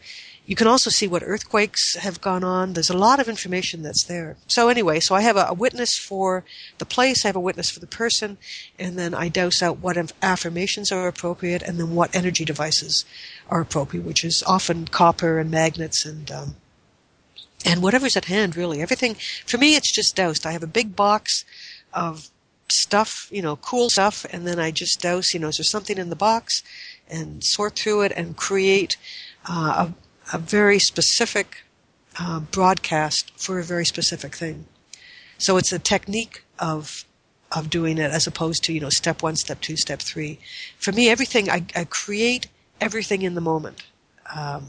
You can also see what earthquakes have gone on. There's a lot of information that's there. So anyway, so I have a, a witness for the place, I have a witness for the person, and then I dowse out what affirmations are appropriate and then what energy devices are appropriate, which is often copper and magnets and um, and whatever's at hand really everything for me it's just dowsed i have a big box of stuff you know cool stuff and then i just dowse you know is there something in the box and sort through it and create uh, a, a very specific uh, broadcast for a very specific thing so it's a technique of of doing it as opposed to you know step one step two step three for me everything i, I create everything in the moment um,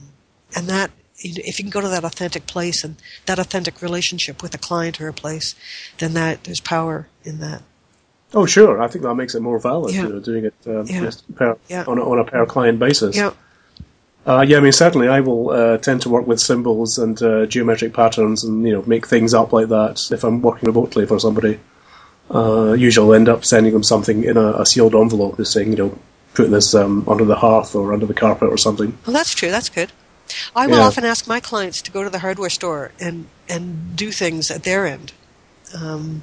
and that if you can go to that authentic place and that authentic relationship with a client or a place, then that there's power in that. Oh, sure. I think that makes it more valid. Yeah. You know, doing it um, Yeah. Yeah. on, a, on a per client basis. Yeah. Uh, yeah, I mean, certainly I will uh, tend to work with symbols and uh, geometric patterns and, you know, make things up like that if I'm working remotely for somebody. Uh, usually I'll end up sending them something in a, a sealed envelope, just saying, you know, put this um, under the hearth or under the carpet or something. Well, that's true. That's good. I will Yeah. often ask my clients to go to the hardware store and and do things at their end. Um,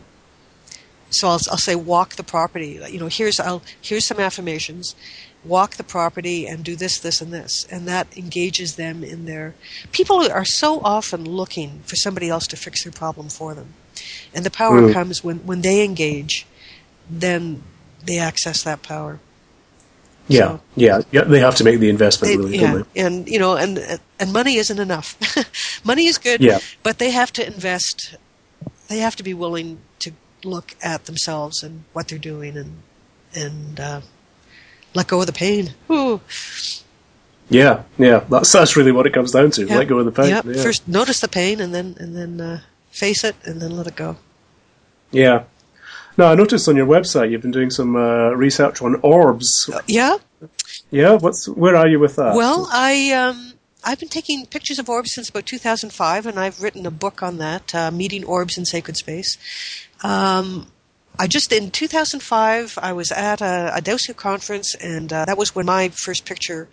so I'll, I'll say walk the property. You know, here's I'll here's some affirmations. Walk the property and do this, this, and this, and that engages them in their. People are so often looking for somebody else to fix their problem for them, and the power Mm. comes when when they engage. Then they access that power. Yeah, So- yeah, yeah. They have to make the investment, They- really, yeah, and you know, and and money isn't enough. money is good, Yeah. but they have to invest. They have to be willing to look at themselves and what they're doing, and and uh, let go of the pain. Ooh. Yeah, yeah. That's that's really what it comes down to. Yeah. Let go of the pain. Yep. Yeah. First, notice the pain, and then and then uh, face it, and then let it go. yeah. Now, I noticed on your website you've been doing some uh, research on orbs. Yeah. Yeah, what's where are you with that? Well, I um, I've been taking pictures of orbs since about 2005, and I've written a book on that, uh, meeting orbs in sacred space. Um, I just in 2005 I was at a, a Dowsing conference, and uh, that was when my first picture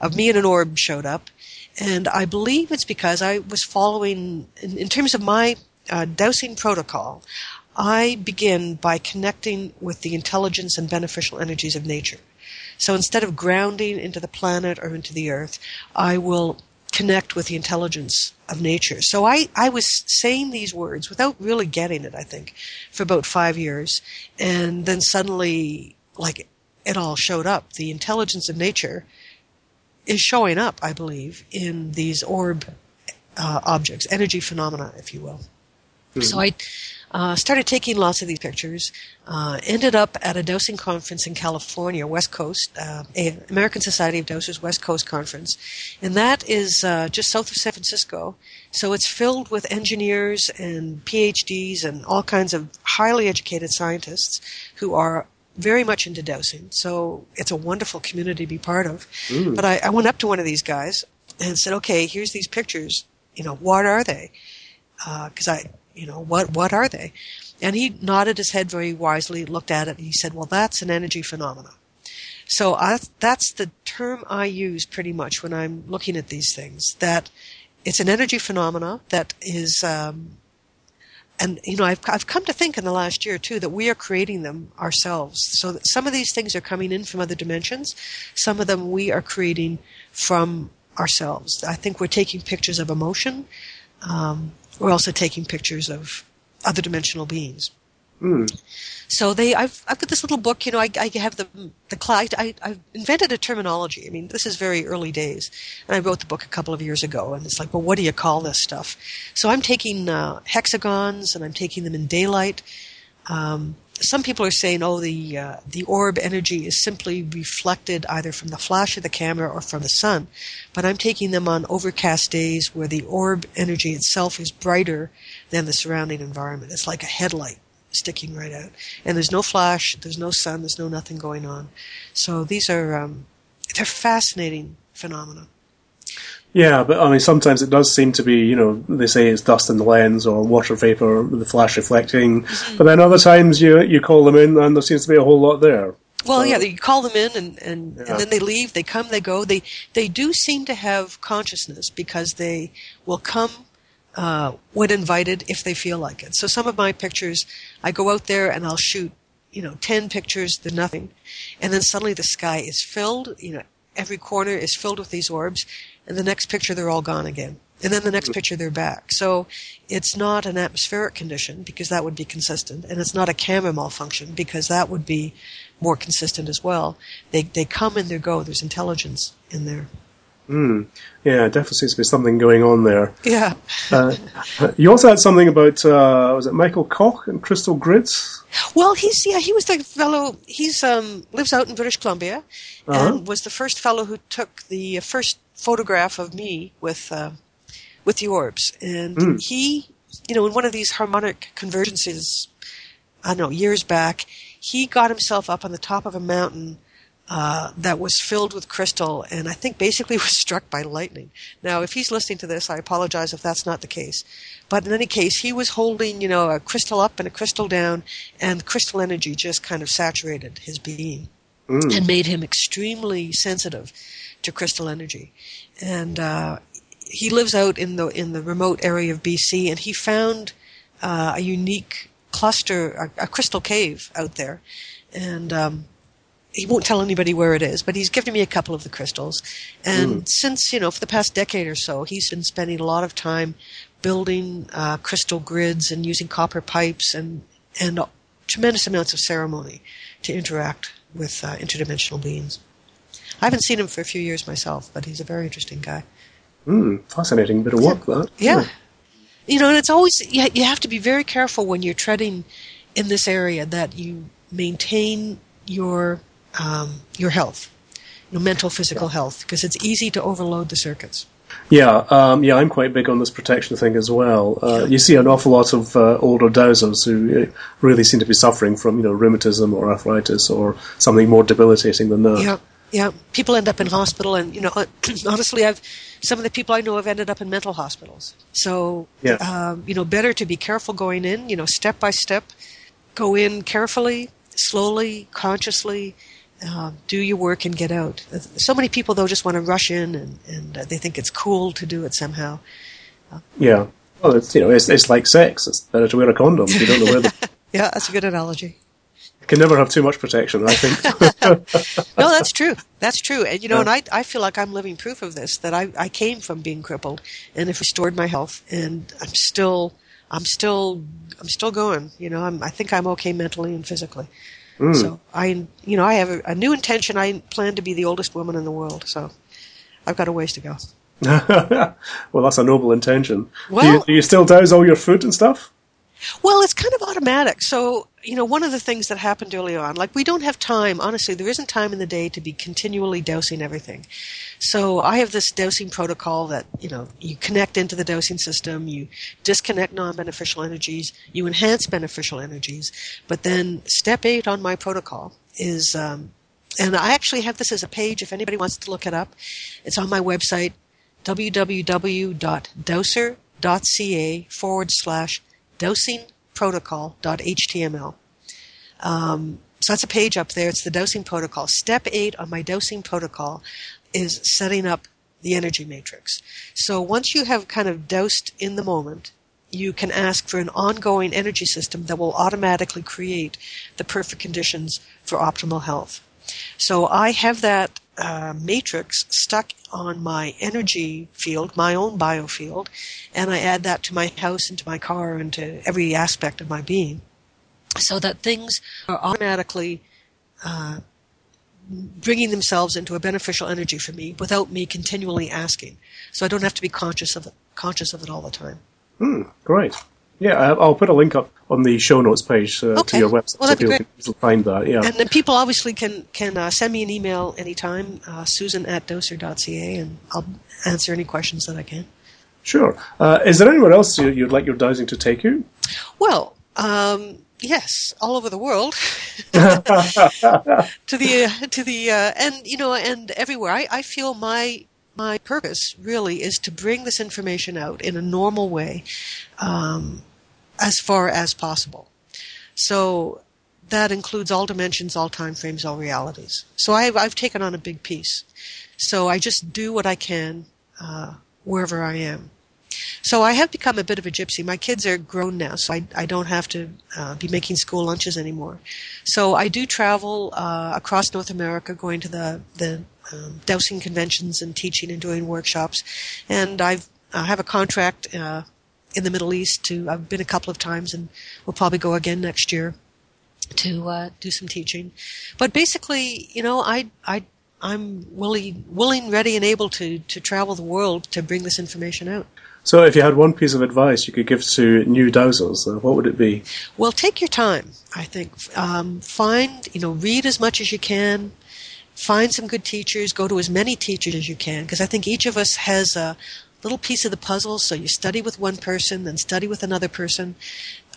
of me and an orb showed up. And I believe it's because I was following, in, in terms of my uh, dowsing protocol, I begin by connecting with the intelligence and beneficial energies of nature. So instead of grounding into the planet or into the earth, I will connect with the intelligence of nature. So I, I was saying these words without really getting it, I think, for about five years. And then suddenly, like, it all showed up. The intelligence of nature is showing up, I believe, in these orb uh, objects, energy phenomena, if you will. So I uh, started taking lots of these pictures. Uh, ended up at a dowsing conference in California, West Coast, uh, a American Society of Dowsers West Coast Conference, and that is uh, just south of San Francisco. So it's filled with engineers and PhDs and all kinds of highly educated scientists who are very much into dowsing. So it's a wonderful community to be part of. But I, I went up to one of these guys and said, "Okay, here's these pictures. You know, what are they?" because I, you know, what what are they? And he nodded his head very wisely, looked at it, and he said, "Well, that's an energy phenomena." So I, that's the term I use pretty much when I'm looking at these things. That it's an energy phenomena that is, um, and you know, I've I've come to think in the last year too that we are creating them ourselves. So that some of these things are coming in from other dimensions, some of them we are creating from ourselves. I think we're taking pictures of emotion. Um, we're also taking pictures of other dimensional beings. Hmm. So they, I've, I've got this little book. You know, I, I have the the I, I've invented a terminology. I mean, this is very early days, and I wrote the book a couple of years ago. And it's like, well, what do you call this stuff? So I'm taking uh, hexagons and I'm taking them in daylight. Um, some people are saying, oh, the uh, the orb energy is simply reflected either from the flash of the camera or from the sun. But I'm taking them on overcast days where the orb energy itself is brighter than the surrounding environment. It's like a headlight sticking right out, and there's no flash, there's no sun, there's no nothing going on. So these are um, they're fascinating phenomena. Yeah, but I mean, sometimes it does seem to be, you know, they say it's dust in the lens or water vapor with the flash reflecting, Mm-hmm. but then other times you you call them in and there seems to be a whole lot there. Well, So- yeah, you call them in, and, and, Yeah. and then they leave. They come, they go. They they do seem to have consciousness because they will come uh, when invited if they feel like it. So some of my pictures, I go out there and I'll shoot, you know, ten pictures, they're nothing, and then suddenly the sky is filled. You know, every corner is filled with these orbs, and the next picture they're all gone again. And then the next mm-hmm. picture they're back. So it's not an atmospheric condition because that would be consistent, and it's not a camera malfunction because that would be more consistent as well. They they come and they go. There's intelligence in there. Hmm. Yeah, definitely seems to be something going on there. Yeah. Uh, you also had something about uh, was it Michael Koch and Crystal Grids? Well, he's yeah, he was the fellow. He's um lives out in British Columbia, Uh-huh. and was the first fellow who took the first photograph of me with uh, with the orbs. And Mm. he, you know, in one of these harmonic convergences, I don't know, years back, he got himself up on the top of a mountain uh, that was filled with crystal, and I think basically was struck by lightning. Now, if he's listening to this, I apologize if that's not the case. But in any case, he was holding, you know, a crystal up and a crystal down, and crystal energy just kind of saturated his being Mm. and made him extremely sensitive to crystal energy. And uh, he lives out in the in the remote area of BC, and he found uh, a unique cluster, a, a crystal cave out there, and. Um, he won't tell anybody where it is, but he's given me a couple of the crystals. And since, you know, for the past decade or so, he's been spending a lot of time building uh, crystal grids and using copper pipes and, and tremendous amounts of ceremony to interact with uh, interdimensional beings. I haven't seen him for a few years myself, but he's a very interesting guy. Mm, fascinating bit of work, that. Yeah. You know, and it's always, you, you have to be very careful when you're treading in this area that you maintain your, um, your health, your mental, physical health, because it's easy to overload the circuits. Yeah, um, yeah, I'm quite big on this protection thing as well. Uh, you see an awful lot of uh, older dowsers who uh, really seem to be suffering from, you know, rheumatism or arthritis or something more debilitating than that. Yeah, yeah. People end up in hospital, and you know, honestly, I've some of the people I know have ended up in mental hospitals. So, Yeah. um, you know, better to be careful going in. You know, step by step, go in carefully, slowly, consciously. Uh, do your work and get out. So many people though just want to rush in and, and uh, they think it's cool to do it somehow. Yeah. Well, it's, you know, it's, it's like sex. It's better to wear a condom. You don't know where the, Yeah, that's a good analogy. you can never have too much protection, I think. no, that's true. That's true. And you know, and I, I feel like I'm living proof of this. That I, I came from being crippled and have restored my health, and I'm still, I'm still, I'm still going. You know, I'm, I think I'm okay mentally and physically. Mm. So I, you know, I have a, a new intention. I plan to be the oldest woman in the world. So I've got a ways to go. well, that's a noble intention. do, you, Well- do you still dowse all your food and stuff? Well, it's kind of automatic. So, you know, one of the things that happened early on, like we don't have time, honestly, there isn't time in the day to be continually dowsing everything. So I have this dowsing protocol that, you know, you connect into the dowsing system, you disconnect non-beneficial energies, you enhance beneficial energies. But then step eight on my protocol is, um, and I actually have this as a page if anybody wants to look it up. It's on my website, www.dowser.ca forward slash dowsingprotocol.html. Um, so that's a page up there. It's the dowsing protocol. Step eight on my dowsing protocol is setting up the energy matrix. So once you have kind of dowsed in the moment, you can ask for an ongoing energy system that will automatically create the perfect conditions for optimal health. So I have that uh, matrix stuck on my energy field, my own biofield, and I add that to my house and to my car and to every aspect of my being so that things are automatically uh, bringing themselves into a beneficial energy for me without me continually asking. So I don't have to be conscious of it, conscious of it all the time. Hmm, great. Yeah, I'll put a link up on the show notes page uh, to your website Well, so people great. can easily find that. Yeah. And then people obviously can can uh, send me an email anytime, uh, Susan at dowser.ca, and I'll answer any questions that I can. Sure. Uh, is there anywhere else you- you'd like your dowsing to take you? Well, um, yes, all over the world, to the to the uh, and you know and everywhere. I, I feel my my purpose really is to bring this information out in a normal way, um, as far as possible. So that includes all dimensions, all time frames, all realities. So I've I've taken on a big piece. So I just do what I can uh, wherever I am. So I have become a bit of a gypsy. My kids are grown now, so I, I don't have to uh, be making school lunches anymore. So I do travel uh, across North America, going to the the um, dowsing conventions and teaching and doing workshops. And I've I have a contract uh, in the Middle East. To I've been a couple of times, and we'll probably go again next year to uh, do some teaching. But basically, you know, I I I'm willing, willing, ready, and able to to travel the world to bring this information out. So, if you had one piece of advice you could give to new dowsers, uh, what would it be? Well, take your time. I think um, find you know read as much as you can. Find some good teachers. Go to as many teachers as you can because I think each of us has a little piece of the puzzle. So you study with one person, then study with another person.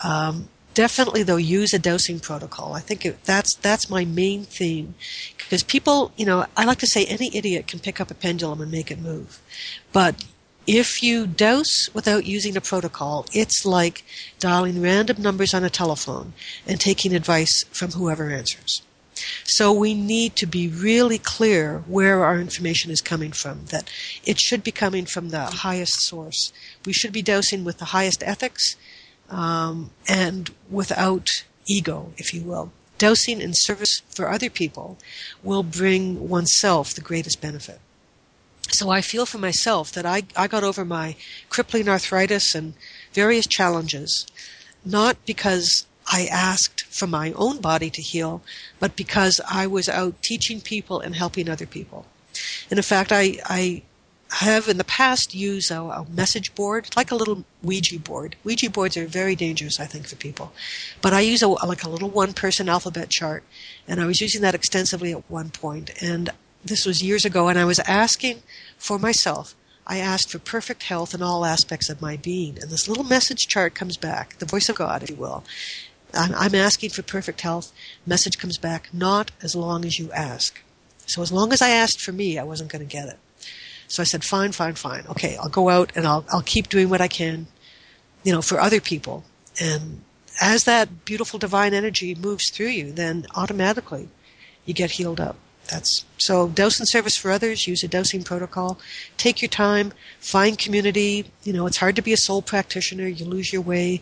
Um, definitely, though, use a dowsing protocol. I think it, that's that's my main theme because people, you know, I like to say any idiot can pick up a pendulum and make it move, but if you dowse without using a protocol, it's like dialing random numbers on a telephone and taking advice from whoever answers. So we need to be really clear where our information is coming from, that it should be coming from the highest source. We should be dowsing with the highest ethics um, and without ego, if you will. Dowsing in service for other people will bring oneself the greatest benefit. So I feel for myself that I, I got over my crippling arthritis and various challenges, not because I asked for my own body to heal, but because I was out teaching people and helping other people. And in fact, I, I have in the past used a, a, message board, like a little Ouija board. Ouija boards are very dangerous, I think, for people. But I use a, like a little one-person alphabet chart, and I was using that extensively at one point. And this was years ago, and I was asking for myself. I asked for perfect health in all aspects of my being, and this little message chart comes back, the voice of God, if you will. I'm, I'm asking for perfect health. Message comes back, not as long as you ask. So as long as I asked for me, I wasn't going to get it. So I said, fine, fine, fine. Okay, I'll go out and I'll, I'll keep doing what I can, you know, for other people. And as that beautiful divine energy moves through you, then automatically you get healed up. That's so dowse and service for others. Use a dowsing protocol. Take your time. Find community. You know, it's hard to be a sole practitioner. You lose your way.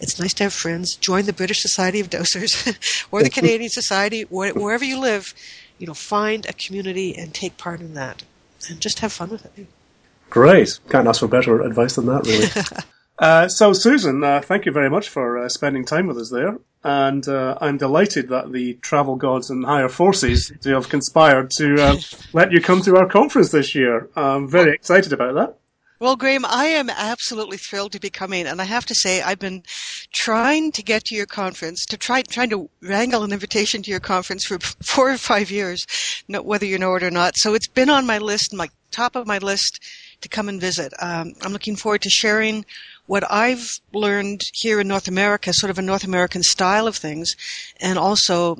It's nice to have friends. Join the British Society of Dowsers or the Canadian Society, wherever you live. You know, find a community and take part in that, and just have fun with it. Great. Can't ask for better advice than that, really. uh, so, Susan, uh, thank you very much for uh, spending time with us there and uh, I'm delighted that the travel gods and higher forces have conspired to uh, let you come to our conference this year. I'm very excited about that. Well, Grahame, I am absolutely thrilled to be coming, and I have to say, I've been trying to get to your conference, to try trying to wrangle an invitation to your conference for four or five years, whether you know it or not. So it's been on my list, my top of my list, to come and visit. Um, I'm looking forward to sharing what I've learned here in North America, sort of a North American style of things, and also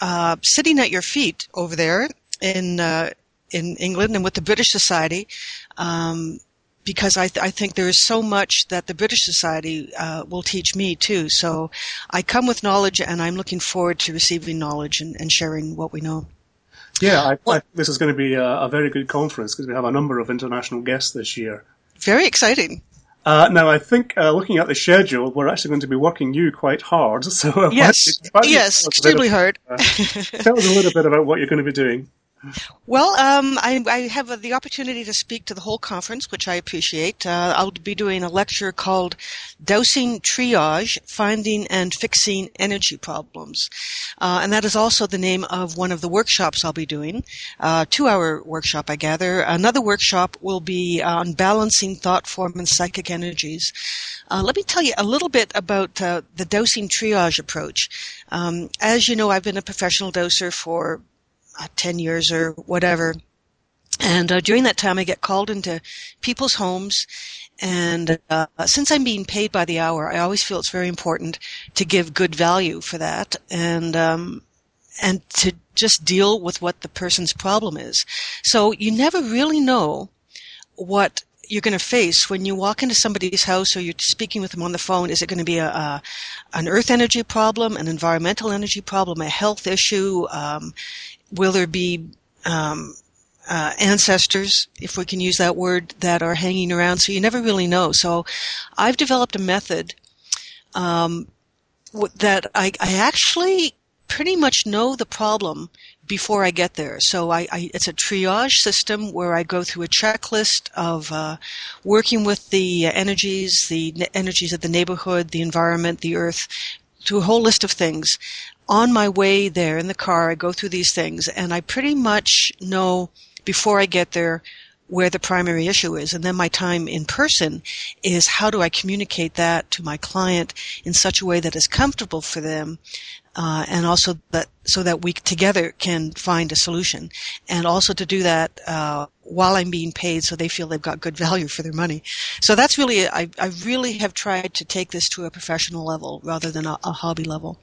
uh, sitting at your feet over there in uh, in England and with the British Society. Um, because I, th- I, think there is so much that the British Society uh, will teach me too. So I come with knowledge, and I'm looking forward to receiving knowledge and, and sharing what we know. Yeah, I, well, I, this is going to be a, a very good conference because we have a number of international guests this year. Very exciting. Uh, now, I think uh, looking at the schedule, we're actually going to be working you quite hard. So, uh, yes, yes, extremely hard. Uh, tell us a little bit about what you're going to be doing. Well, um, I, I, have the opportunity to speak to the whole conference, which I appreciate. Uh, I'll be doing a lecture called Dowsing Triage, Finding and Fixing Energy Problems. Uh, and that is also the name of one of the workshops I'll be doing. Uh, two hour workshop, I gather. Another workshop will be on balancing thought form and psychic energies. Uh, let me tell you a little bit about uh, the dowsing triage approach. Um, as you know, I've been a professional dowser for uh, 10 years or whatever. And uh, during that time, I get called into people's homes. And uh, since I'm being paid by the hour, I always feel it's very important to give good value for that and um, and to just deal with what the person's problem is. So you never really know what you're going to face when you walk into somebody's house or you're speaking with them on the phone? Is it going to be a, a an earth energy problem, an environmental energy problem, a health issue? Um, will there be um, uh, ancestors, if we can use that word, that are hanging around? So you never really know. So I've developed a method um, that I, I actually pretty much know the problem before I get there. So I, I, it's a triage system where I go through a checklist of uh, working with the energies, the energies of the neighborhood, the environment, the earth, to a whole list of things. On my way there in the car, I go through these things, and I pretty much know before I get there where the primary issue is. And then my time in person is how do I communicate that to my client in such a way that is comfortable for them uh, and also that so that we together can find a solution, and also to do that uh, while I'm being paid, so they feel they've got good value for their money. So that's really I, I really have tried to take this to a professional level rather than a, a hobby level.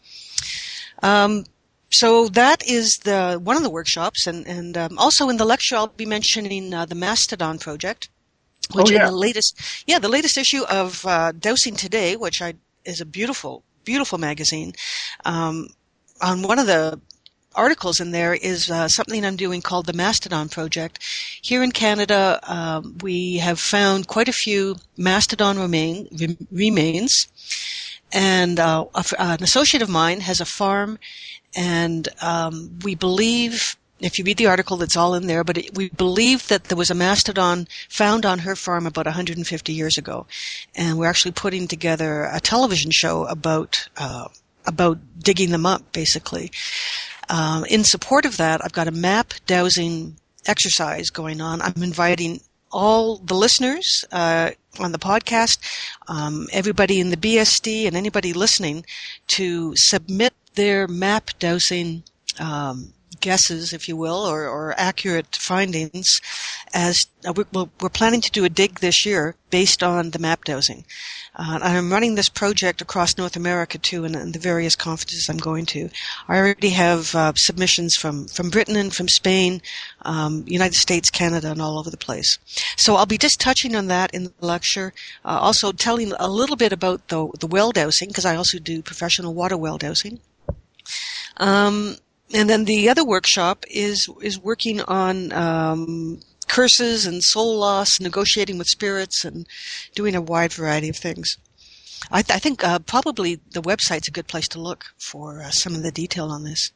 Um, so that is the one of the workshops, and and um, also in the lecture I'll be mentioning uh, the Mastodon project, which oh, yeah. in the latest yeah the latest issue of uh, Dowsing Today, which I is a beautiful beautiful magazine. Um, on one of the articles in there is uh, something I'm doing called the Mastodon Project. Here in Canada, um, we have found quite a few mastodon remain, remains, and uh, an associate of mine has a farm and um, we believe, if you read the article, that's all in there, but it, we believe that there was a mastodon found on her farm about 150 years ago. And we're actually putting together a television show about, uh, about digging them up, basically. Um, in support of that, I've got a map dowsing exercise going on. I'm inviting all the listeners uh, on the podcast, um, everybody in the BSD, and anybody listening to submit their map dowsing um, guesses, if you will, or, or accurate findings. As uh, we're, we're, planning to do a dig this year based on the map dowsing. Uh, I'm running this project across North America too, and, and, the various conferences I'm going to. I already have uh, submissions from from Britain and from Spain, um, United States, Canada, and all over the place. So I'll be just touching on that in the lecture. Uh, also telling a little bit about the the well dowsing because I also do professional water well dowsing. Um, and then the other workshop is is working on um, curses and soul loss, negotiating with spirits, and doing a wide variety of things. I, th- I think uh, probably the website's a good place to look for uh, some of the detail on this.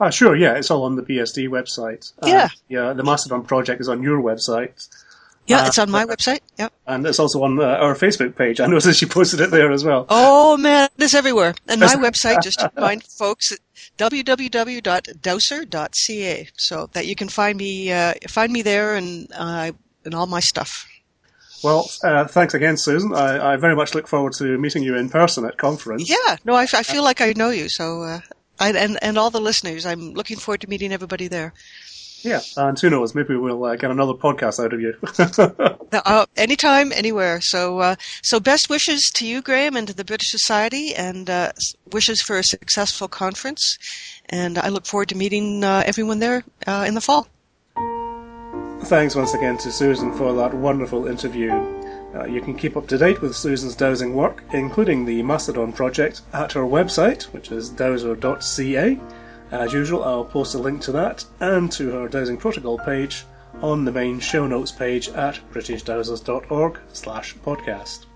Uh, sure, yeah, it's all on the BSD website. Uh, yeah. Yeah, the Mastodon project is on your website. Yeah, uh, it's on my website. Yep. And it's also on uh, our Facebook page. I noticed you posted it there as well. Oh man, it's everywhere. And my website, just to remind folks, www.dowser.ca, so that you can find me uh, find me there and uh, and all my stuff. Well, uh, thanks again, Susan. I, I, very much look forward to meeting you in person at conference. Yeah, no, I, I feel like I know you. So, uh, I, and and all the listeners, I'm looking forward to meeting everybody there. Yeah, and who knows? Maybe we'll uh, get another podcast out of you. uh, anytime, anywhere. So, uh, so best wishes to you, Grahame, and to the British Society, and uh, wishes for a successful conference. And I look forward to meeting uh, everyone there uh, in the fall. Thanks once again to Susan for that wonderful interview. you can keep up to date with Susan's dowsing work, including the Mastodon project, at her website, which is dowser.ca as usual, I'll post a link to that and to her dowsing protocol page on the main show notes page at britishdowsers.org slash podcast.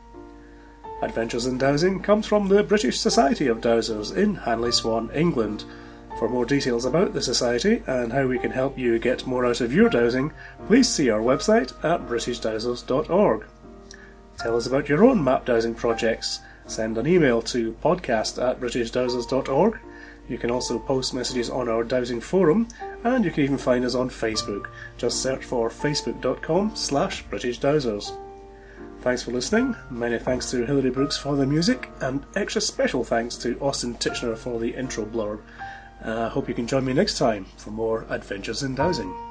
Adventures in Dowsing comes from the British Society of Dowsers in Hanley Swan, England. For more details about the Society and how we can help you get more out of your dowsing, please see our website at britishdowsers.org. Tell us about your own map dowsing projects. Send an email to podcast at britishdowsers.org you can also post messages on our dowsing forum, and you can even find us on Facebook. Just search for facebook.com slash British Dowsers. Thanks for listening. Many thanks to Hilary Brooks for the music, and extra special thanks to Austin Titchener for the intro blurb. I uh, hope you can join me next time for more Adventures in Dowsing.